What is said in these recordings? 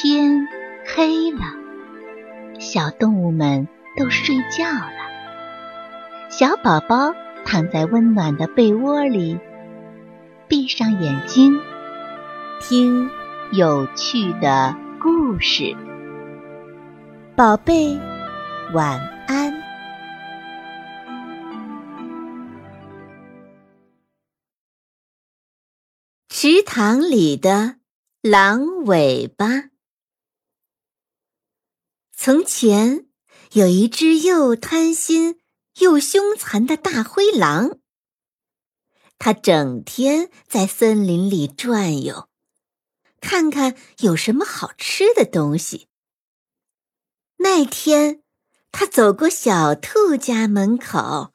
天黑了，小动物们都睡觉了。小宝宝躺在温暖的被窝里，闭上眼睛，听有趣的故事。宝贝，晚安。池塘里的。狼尾巴。从前有一只又贪心又凶残的大灰狼，它整天在森林里转悠，看看有什么好吃的东西。那天，他走过小兔家门口，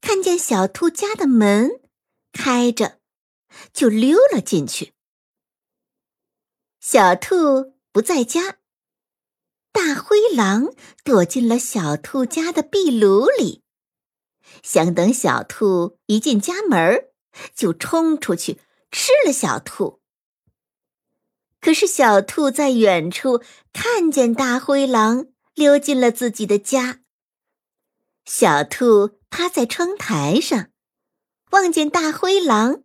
看见小兔家的门开着，就溜了进去。小兔不在家，大灰狼躲进了小兔家的壁炉里，想等小兔一进家门就冲出去吃了小兔。可是小兔在远处看见大灰狼溜进了自己的家，小兔趴在窗台上，望见大灰狼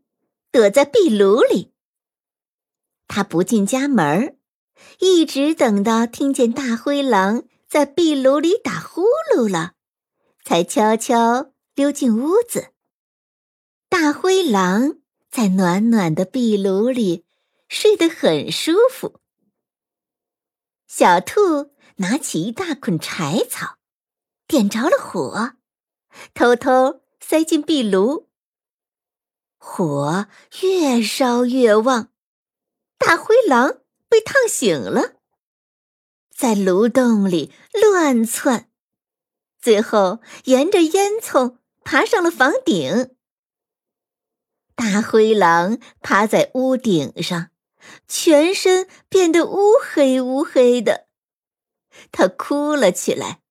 躲在壁炉里。他不进家门一直等到听见大灰狼在壁炉里打呼噜了，才悄悄溜进屋子。大灰狼在暖暖的壁炉里睡得很舒服。小兔拿起一大捆柴草，点着了火，偷偷塞进壁炉。火越烧越旺。大灰狼被烫醒了，在炉洞里乱窜，最后沿着烟囱爬上了房顶。大灰狼趴在屋顶上，全身变得乌黑乌黑的，他哭了起来：“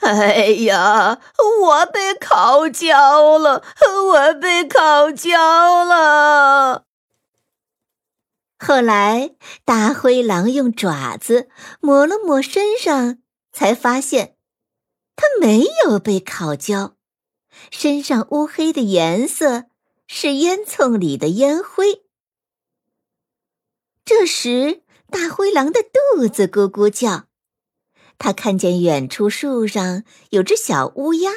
哎呀，我被烤焦了，我被烤焦了！”后来，大灰狼用爪子抹了抹身上，才发现它没有被烤焦，身上乌黑的颜色是烟囱里的烟灰。这时，大灰狼的肚子咕咕叫，他看见远处树上有只小乌鸦，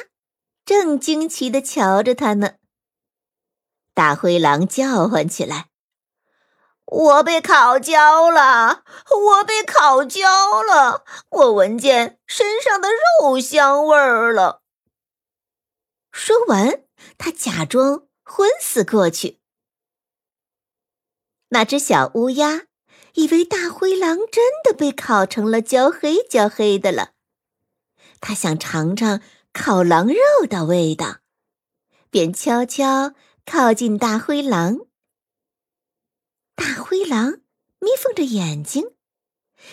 正惊奇地瞧着他呢。大灰狼叫唤起来。我被烤焦了，我被烤焦了，我闻见身上的肉香味儿了。说完，他假装昏死过去。那只小乌鸦以为大灰狼真的被烤成了焦黑焦黑的了，它想尝尝烤狼肉的味道，便悄悄靠近大灰狼。大灰狼眯缝着眼睛，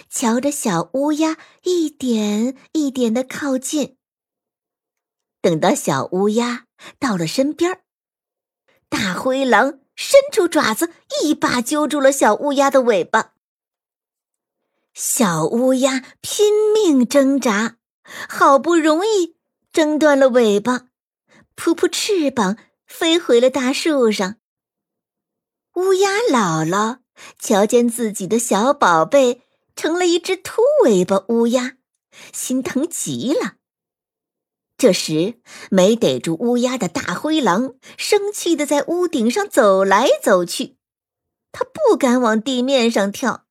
瞧着小乌鸦一点一点的靠近。等到小乌鸦到了身边，大灰狼伸出爪子，一把揪住了小乌鸦的尾巴。小乌鸦拼命挣扎，好不容易挣断了尾巴，扑扑翅膀飞回了大树上。乌鸦姥姥瞧见自己的小宝贝成了一只秃尾巴乌鸦，心疼极了。这时，没逮住乌鸦的大灰狼生气的在屋顶上走来走去，他不敢往地面上跳。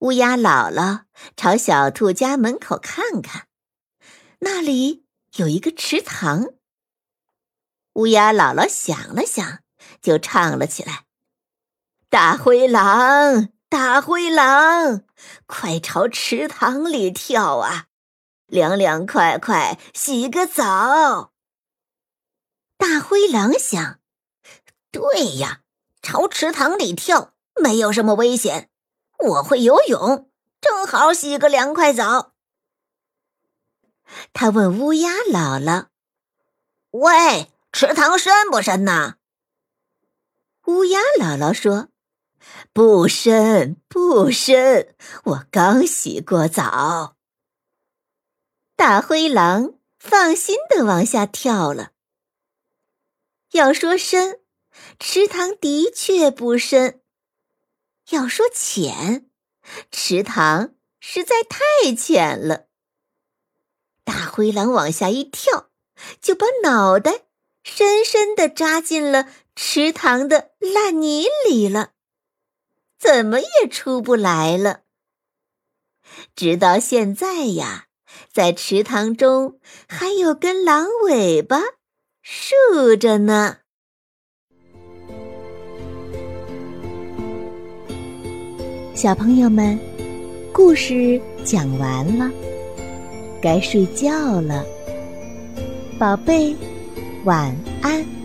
乌鸦姥姥朝小兔家门口看看，那里有一个池塘。乌鸦姥姥想了想。就唱了起来：“大灰狼，大灰狼，快朝池塘里跳啊！凉凉快快洗个澡。”大灰狼想：“对呀，朝池塘里跳没有什么危险，我会游泳，正好洗个凉快澡。”他问乌鸦姥姥：“喂，池塘深不深呢？”乌鸦姥姥说：“不深，不深，我刚洗过澡。大灰狼放心的往下跳了。要说深，池塘的确不深；要说浅，池塘实在太浅了。大灰狼往下一跳，就把脑袋深深的扎进了池塘的烂泥里了，怎么也出不来了。直到现在呀，在池塘中还有根狼尾巴竖着呢。小朋友们，故事讲完了。该睡觉了，宝贝，晚安。